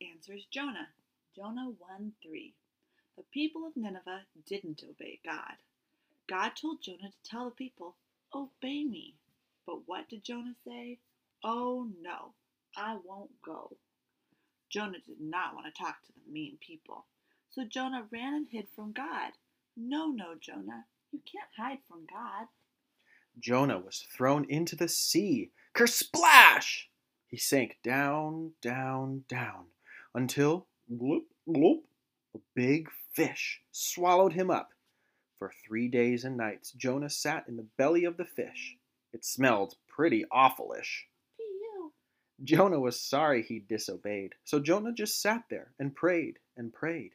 answers Jonah. Jonah 1 3. The people of Nineveh didn't obey God. God told Jonah to tell the people, Obey me. But what did Jonah say? Oh no, I won't go. Jonah did not want to talk to the mean people. So Jonah ran and hid from God. No, no, Jonah, you can't hide from God. Jonah was thrown into the sea. Kersplash! He sank down, down, down, until, gloop, gloop, a big fish swallowed him up. For three days and nights, Jonah sat in the belly of the fish. It smelled pretty awfulish. Jonah was sorry he'd disobeyed, so Jonah just sat there and prayed and prayed.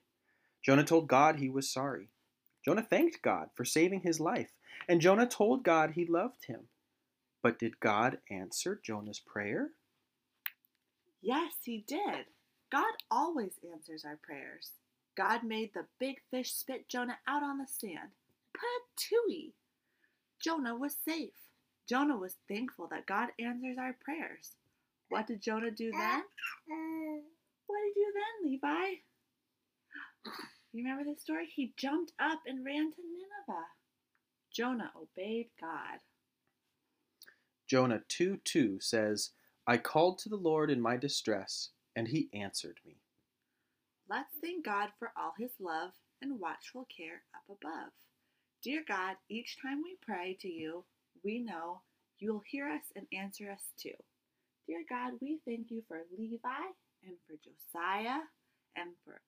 Jonah told God he was sorry. Jonah thanked God for saving his life, and Jonah told God he loved him. But did God answer Jonah's prayer? Yes, he did. God always answers our prayers. God made the big fish spit Jonah out on the sand. Patooey! Jonah was safe. Jonah was thankful that God answers our prayers. What did Jonah do then? What did he do then, Levi? You remember this story? He jumped up and ran to Nineveh. Jonah obeyed God. Jonah 2 2 says, I called to the Lord in my distress, and he answered me. Let's thank God for all his love and watchful care up above. Dear God, each time we pray to you, we know you'll hear us and answer us too. Dear God, we thank you for Levi and for Josiah and for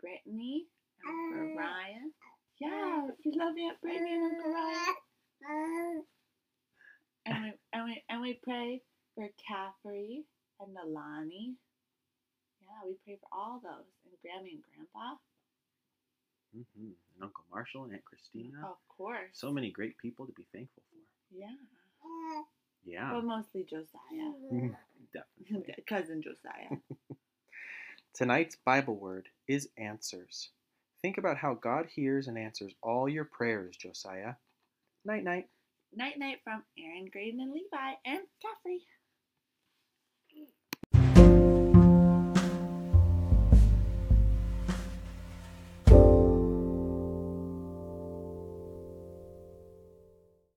Brittany and for mm. Ryan. Mm. Yeah, you love Aunt Brittany and Uncle Ryan. Mm. And we, and we, and we pray for Caffrey and Nalani. Yeah, we pray for all those. And Grammy and Grandpa. hmm And Uncle Marshall and Aunt Christina. Of course. So many great people to be thankful for. Yeah. Yeah, But mostly Josiah. definitely. Cousin Josiah. Tonight's Bible word is answers. Think about how God hears and answers all your prayers, Josiah. Night night. night night from Aaron, Graydon, and Levi, and Caffrey.